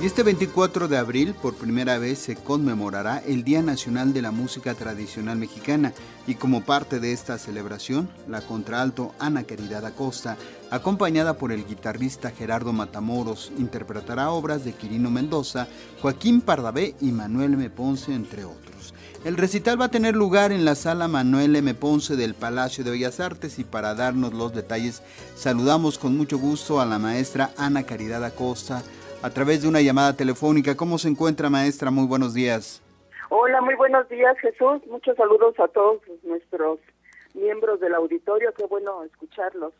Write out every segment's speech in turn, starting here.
Y este 24 de abril, por primera vez, se conmemorará el Día Nacional de la Música Tradicional Mexicana y como parte de esta celebración, la contralto Ana Caridad Acosta, acompañada por el guitarrista Gerardo Matamoros, interpretará obras de Quirino Mendoza, Joaquín Pardavé y Manuel M. Ponce, entre otros. El recital va a tener lugar en la sala Manuel M. Ponce del Palacio de Bellas Artes y para darnos los detalles saludamos con mucho gusto a la maestra Ana Caridad Acosta, a través de una llamada telefónica. ¿Cómo se encuentra, maestra? Muy buenos días. Hola, muy buenos días, Jesús. Muchos saludos a todos nuestros miembros del auditorio. Qué bueno escucharlos.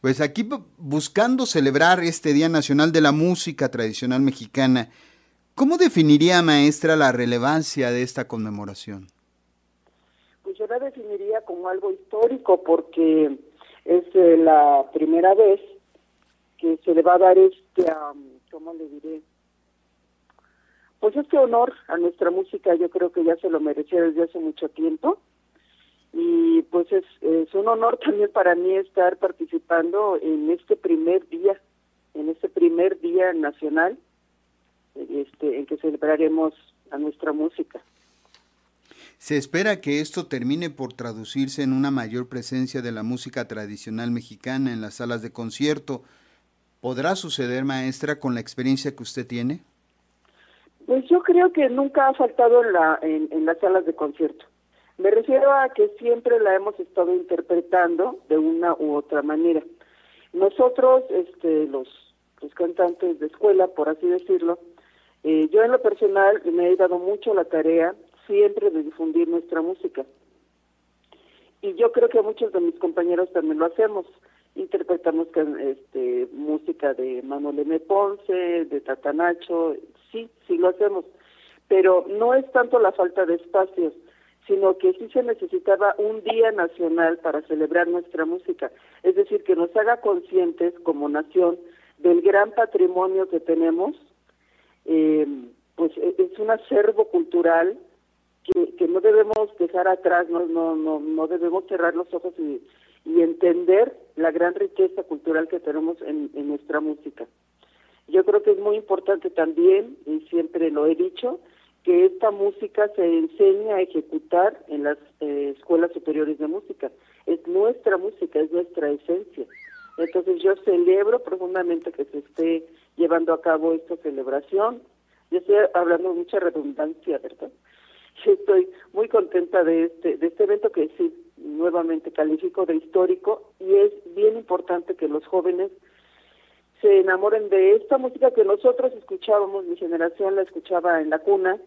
Pues aquí buscando celebrar este Día Nacional de la Música Tradicional Mexicana, ¿cómo definiría, maestra, la relevancia de esta conmemoración? Pues yo la definiría como algo histórico porque es eh, la primera vez que se le va a dar este... ¿cómo le diré? Pues este honor a nuestra música yo creo que ya se lo merecía desde hace mucho tiempo y pues es, es un honor también para mí estar participando en este primer día, en este primer día nacional este, en que celebraremos a nuestra música. Se espera que esto termine por traducirse en una mayor presencia de la música tradicional mexicana en las salas de concierto, ¿Podrá suceder, maestra, con la experiencia que usted tiene? Pues yo creo que nunca ha faltado en, la, en, las salas de concierto. Me refiero a que siempre la hemos estado interpretando de una u otra manera. Nosotros, este, los, cantantes de escuela, por así decirlo, eh, yo en lo personal me he dado mucho la tarea siempre de difundir nuestra música. Y yo creo que muchos de mis compañeros también lo hacemos interpretamos este, música de Manuel M. Ponce, de Tatanacho, sí, sí lo hacemos, pero no es tanto la falta de espacios, sino que sí se necesitaba un día nacional para celebrar nuestra música, es decir, que nos haga conscientes como nación del gran patrimonio que tenemos, eh, pues e, es un acervo cultural que, no debemos dejar atrás, no, no, no, no debemos cerrar los ojos y entender la gran riqueza cultural que tenemos en, nuestra música. Yo creo que es muy importante también, y siempre lo he dicho, que esta música se enseñe a ejecutar en las eh, escuelas superiores de música. Es nuestra música, es nuestra esencia. Entonces yo celebro profundamente que se esté llevando a cabo esta celebración. Yo estoy hablando de mucha redundancia, ¿verdad? Yo estoy muy contenta de este, de este evento que sí, nuevamente califico de histórico y es bien importante que los jóvenes se enamoren de esta música que nosotros escuchábamos, mi generación la escuchaba en la cuna,